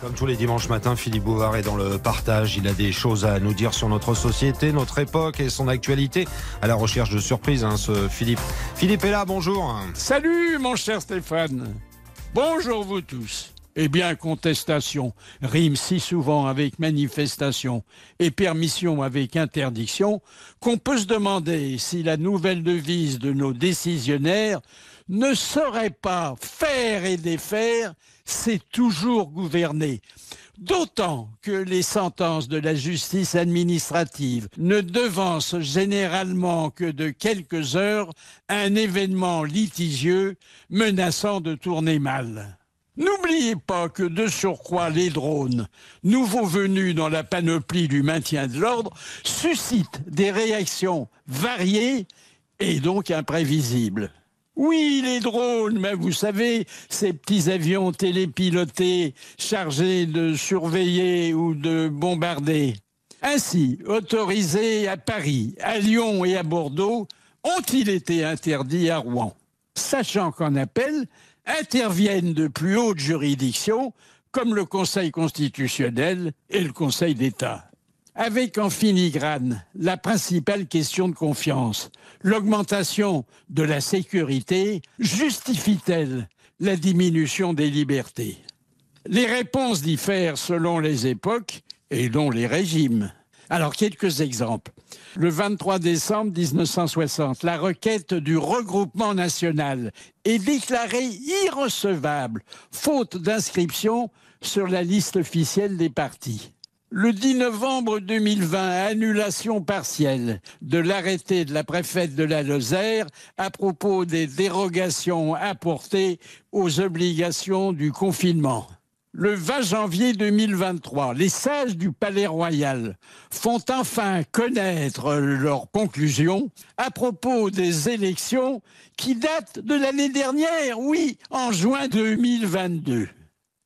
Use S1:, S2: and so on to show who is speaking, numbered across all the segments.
S1: Comme tous les dimanches matins, Philippe Bouvard est dans le partage. Il a des choses à nous dire sur notre société, notre époque et son actualité. À la recherche de surprises, hein, ce Philippe. Philippe est là, bonjour.
S2: Salut, mon cher Stéphane. Bonjour, vous tous. Eh bien, contestation rime si souvent avec manifestation et permission avec interdiction qu'on peut se demander si la nouvelle devise de nos décisionnaires ne serait pas faire et défaire, c'est toujours gouverner. D'autant que les sentences de la justice administrative ne devancent généralement que de quelques heures un événement litigieux menaçant de tourner mal. N'oubliez pas que de surcroît les drones, nouveaux venus dans la panoplie du maintien de l'ordre, suscitent des réactions variées et donc imprévisibles. Oui, les drones, mais vous savez, ces petits avions télépilotés chargés de surveiller ou de bombarder. Ainsi, autorisés à Paris, à Lyon et à Bordeaux, ont-ils été interdits à Rouen? Sachant qu'en appel interviennent de plus hautes juridictions comme le Conseil constitutionnel et le Conseil d'État avec en filigrane la principale question de confiance. L'augmentation de la sécurité justifie-t-elle la diminution des libertés? Les réponses diffèrent selon les époques et dont les régimes. Alors, quelques exemples. Le 23 décembre 1960, la requête du regroupement national est déclarée irrecevable, faute d'inscription sur la liste officielle des partis. Le 10 novembre 2020, annulation partielle de l'arrêté de la préfète de la Lozère à propos des dérogations apportées aux obligations du confinement. Le 20 janvier 2023, les sages du Palais Royal font enfin connaître leurs conclusions à propos des élections qui datent de l'année dernière, oui, en juin 2022.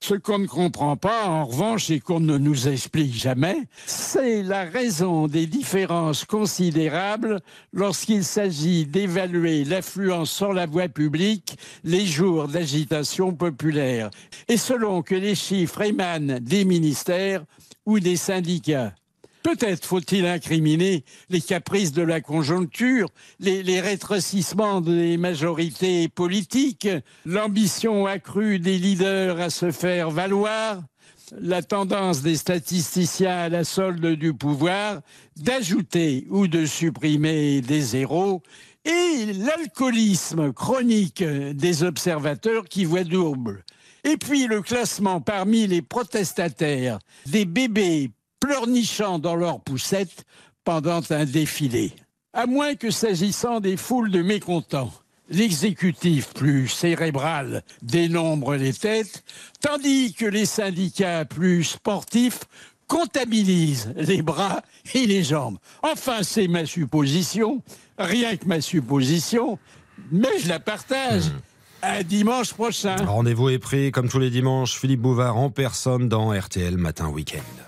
S2: Ce qu'on ne comprend pas, en revanche, et qu'on ne nous explique jamais, c'est la raison des différences considérables lorsqu'il s'agit d'évaluer l'affluence sur la voie publique les jours d'agitation populaire, et selon que les chiffres émanent des ministères ou des syndicats. Peut-être faut-il incriminer les caprices de la conjoncture, les, rétrécissements des majorités politiques, l'ambition accrue des leaders à se faire valoir, la tendance des statisticiens à la solde du pouvoir d'ajouter ou de supprimer des zéros et l'alcoolisme chronique des observateurs qui voient double. Et puis le classement parmi les protestataires des bébés pleurnichant dans leurs poussettes pendant un défilé. À moins que s'agissant des foules de mécontents, l'exécutif plus cérébral dénombre les têtes, tandis que les syndicats plus sportifs comptabilisent les bras et les jambes. Enfin, c'est ma supposition, rien que ma supposition, mais je la partage. Mmh. À dimanche prochain.
S1: Rendez-vous est pris, comme tous les dimanches, Philippe Bouvard en personne dans RTL Matin Week-end.